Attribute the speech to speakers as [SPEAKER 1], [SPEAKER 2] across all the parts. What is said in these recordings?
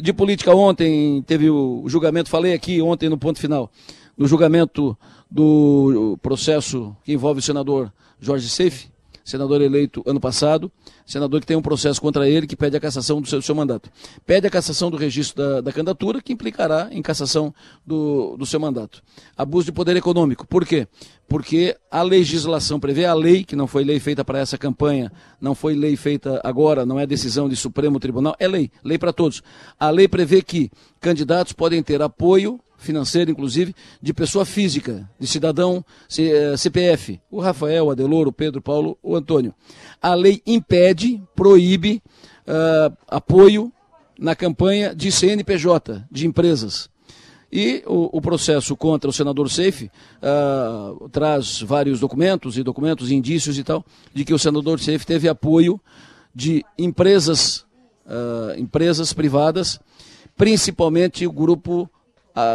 [SPEAKER 1] De política ontem teve o julgamento, falei aqui ontem no ponto final, no julgamento do processo que envolve o senador Jorge Seife, senador eleito ano passado, senador que tem um processo contra ele que pede a cassação do seu, do seu mandato. Pede a cassação do registro da, da, candidatura, que implicará em cassação do, do seu mandato. Abuso de poder econômico. Por quê? Porque a legislação prevê, a lei, que não foi lei feita para essa campanha, não foi lei feita agora, não é decisão de Supremo Tribunal, é lei, lei para todos. A lei prevê que candidatos podem ter apoio financeira, inclusive, de pessoa física, de cidadão CPF. Eh, o Rafael, o Adeloro, o Pedro, o Paulo, o Antônio. A lei impede, proíbe uh, apoio na campanha de CNPJ, de empresas. E o, o, processo contra o senador Seife uh, traz vários documentos e documentos, indícios e tal, de que o senador Seife teve apoio de empresas, uh, empresas privadas, principalmente o grupo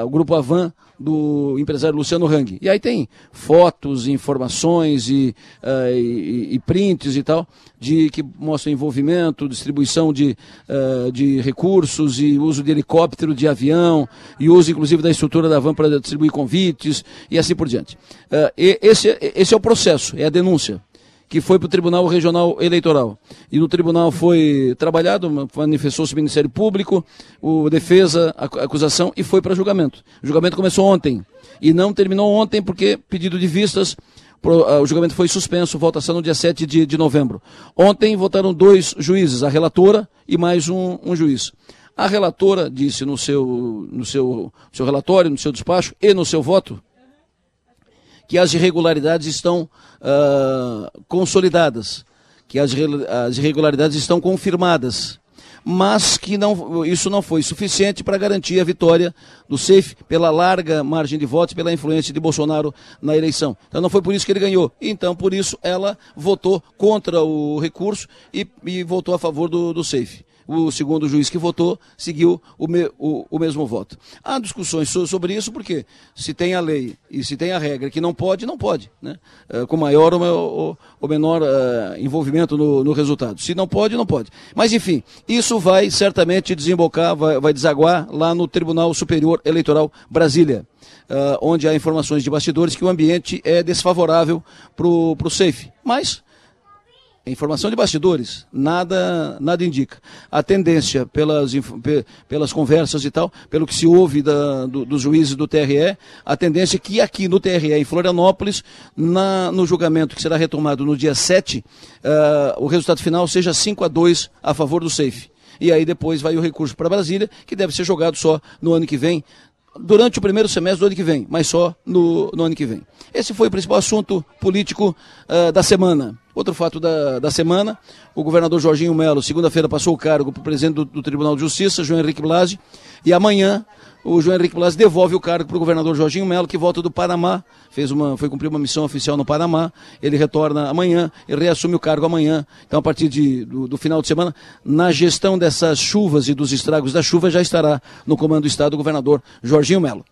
[SPEAKER 1] o grupo Avan do empresário Luciano Hang. E aí tem fotos, informações e, uh, e, e, prints e tal, de que mostram envolvimento, distribuição de, uh, de recursos e uso de helicóptero, de avião, e uso inclusive da estrutura da Avan para distribuir convites e assim por diante. Uh, esse, esse é o processo, é a denúncia que foi para o Tribunal Regional Eleitoral. E no tribunal foi trabalhado, manifestou-se o Ministério Público, o defesa, a acusação e foi para julgamento. O julgamento começou ontem e não terminou ontem porque pedido de vistas o julgamento foi suspenso, votação no dia 7 de, de novembro. Ontem votaram dois juízes, a relatora e mais um, um juiz. A relatora disse no seu, no seu, seu relatório, no seu despacho e no seu voto que as irregularidades estão uh, consolidadas, que as, as irregularidades estão confirmadas, mas que não, isso não foi suficiente para garantir a vitória do SEIF pela larga margem de votos, pela influência de Bolsonaro na eleição. Então não foi por isso que ele ganhou. Então, por isso, ela votou contra o recurso e, e votou a favor do, do SEIF o segundo juiz que votou seguiu o, me, o, o mesmo voto. Há discussões sobre isso, porque se tem a lei e se tem a regra que não pode, não pode, né? É, com maior ou, ou menor uh, envolvimento no, no, resultado. Se não pode, não pode. Mas, enfim, isso vai certamente desembocar, vai, vai desaguar lá no Tribunal Superior Eleitoral Brasília. Uh, onde há informações de bastidores que o ambiente é desfavorável para o SAFE. Mas Informação de bastidores, nada, nada indica. A tendência, pelas, pelas conversas e tal, pelo que se ouve da, do, dos juízes do TRE, a tendência é que aqui no TRE, em Florianópolis, na, no julgamento que será retomado no dia 7, uh, ah, o resultado final seja 5 a 2 a favor do SAFE. E aí depois vai o recurso para Brasília, que deve ser jogado só no ano que vem, durante o primeiro semestre do ano que vem, mas só no, no ano que vem. Esse foi o principal assunto político uh, da semana. Outro fato da, da semana, o governador Jorginho Melo, segunda-feira, passou o cargo para o presidente do, do, Tribunal de Justiça, João Henrique Blasi, e amanhã o João Henrique Blasi devolve o cargo para o governador Jorginho Melo, que volta do Panamá, fez uma, foi cumprir uma missão oficial no Panamá, ele retorna amanhã e reassume o cargo amanhã. Então, a partir de, do, do final de semana, na gestão dessas chuvas e dos estragos da chuva, já estará no comando do Estado o governador Jorginho Melo.